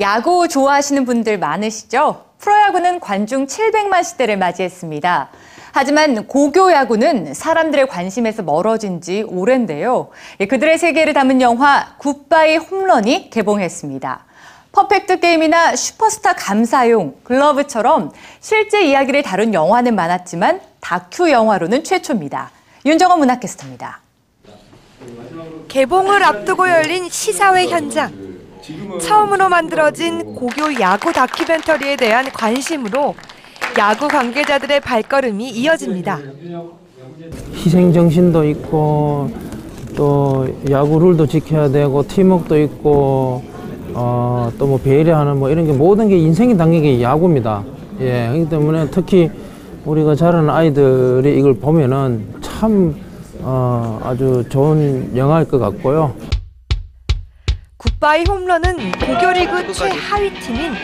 야구 좋아하시는 분들 많으시죠? 프로야구는 관중 700만 시대를 맞이했습니다. 하지만 고교 야구는 사람들의 관심에서 멀어진 지 오랜데요. 예, 그들의 세계를 담은 영화 굿바이 홈런이 개봉했습니다. 퍼펙트 게임이나 슈퍼스타 감사용, 글러브처럼 실제 이야기를 다룬 영화는 많았지만 다큐 영화로는 최초입니다. 윤정원 문학캐스터입니다. 개봉을 앞두고 열린 시사회 현장. 처음으로 만들어진 고교 야구 다큐멘터리에 대한 관심으로 야구 관계자들의 발걸음이 이어집니다. 희생 정신도 있고 또 야구 룰도 지켜야 되고 팀워크도 있고 어, 또 뭐 배려하는 뭐 이런 게 모든 게 인생이 담긴 게 야구입니다. 예, 그렇기 때문에 특히 우리가 자라는 아이들이 이걸 보면은 참 어, 아주 좋은 영화일 것 같고요. 굿바이 홈런은 고교리그 최하위 팀인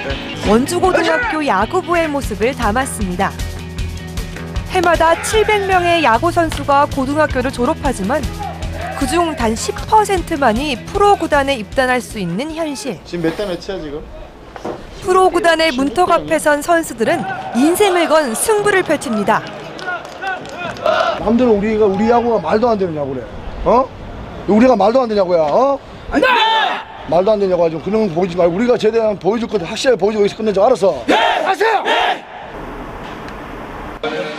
원주고등학교 야구부의 모습을 담았습니다. 해마다 700명의 야구 선수가 고등학교를 졸업하지만 그중 단 10%만이 프로 구단에 입단할 수 있는 현실. 지금 몇 대 몇이야 지금? 프로 구단의 문턱 앞에 선 선수들은 인생을 건 승부를 펼칩니다. 남들은 우리가 우리 야구가 말도 안 되는 야구래. 어? 우리가 말도 안 야구야. 어? 말도 안 되는 야구 가지고 그런 거 보이지 말고 우리가 제대로 보여줄 거든 확실하게 보여주고 있을 건데 알았어.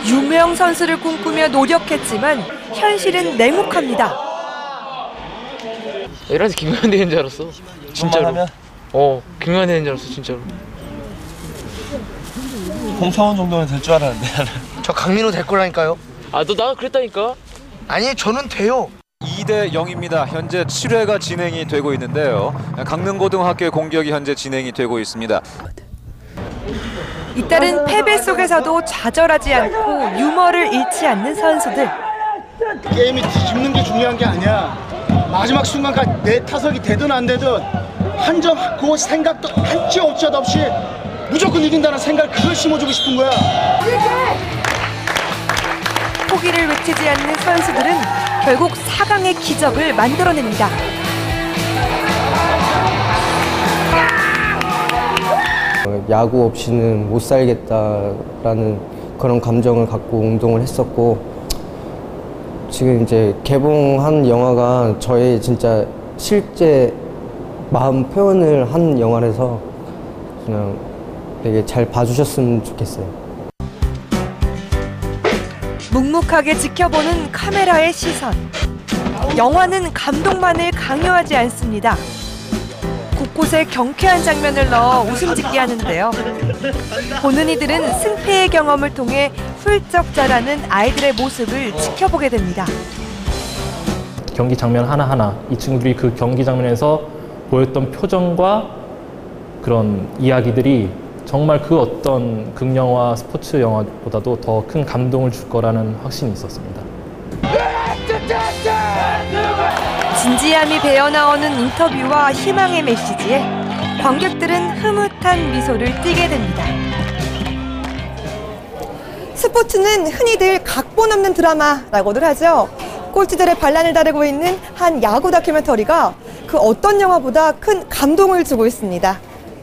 유명 선수를 꿈꾸며 노력했지만 현실은 냉혹합니다. 이래서 되는 줄 알았어. 진짜로. 어, 되는 줄 알았어, 진짜로. 홍성원 정도는 될 줄 알았는데 저 강민호 될 거라니까요. 아, 너 나 그랬다니까. 아니 저는 돼요. 2대 0입니다. 현재 7회가 진행이 되고 있는데요. 강릉고등학교의 공격이 현재 진행이 되고 있습니다. 이따른 패배 속에서도 좌절하지 않고 유머를 잃지 않는 선수들. 게임이 뒤집는 게 중요한 게 아니야. 마지막 순간까지 내 타석이 되든 안 되든 한 점 그 생각도 한치 오차도 없이 무조건 이긴다는 생각 그걸 심어주고 싶은 거야. 포기를 외치지 않는 선수들은 결국 4강의 기적을 만들어냅니다. 어, 야구 없이는 못 살겠다라는 그런 감정을 갖고 운동을 했었고 지금 이제 개봉한 영화가 저의 진짜 실제 마음 표현을 한 영화라서 그냥 되게 잘 봐주셨으면 좋겠어요. 묵묵하게 지켜보는 카메라의 시선. 영화는 감동만을 강요하지 않습니다. 곳곳에 경쾌한 장면을 넣어 웃음 짓게 하는데요. 보는 이들은 승패의 경험을 통해 훌쩍 자라는 아이들의 모습을 지켜보게 됩니다. 경기 장면 하나하나 이 친구들이 그 경기 장면에서 보였던 표정과 그런 이야기들이 정말 그 어떤 극영화 스포츠 영화보다도 더 큰 감동을 줄 거라는 확신이 있었습니다. 진지함이 배어나오는 인터뷰와 희망의 메시지에 관객들은 흐뭇한 미소를 띠게 됩니다. 스포츠는 흔히들 각본 없는 드라마라고들 하죠. 꼴찌들의 반란을 다루고 있는 한 야구 다큐멘터리가 그 어떤 영화보다 큰 감동을 주고 있습니다.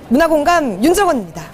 문화공감 윤정원입니다.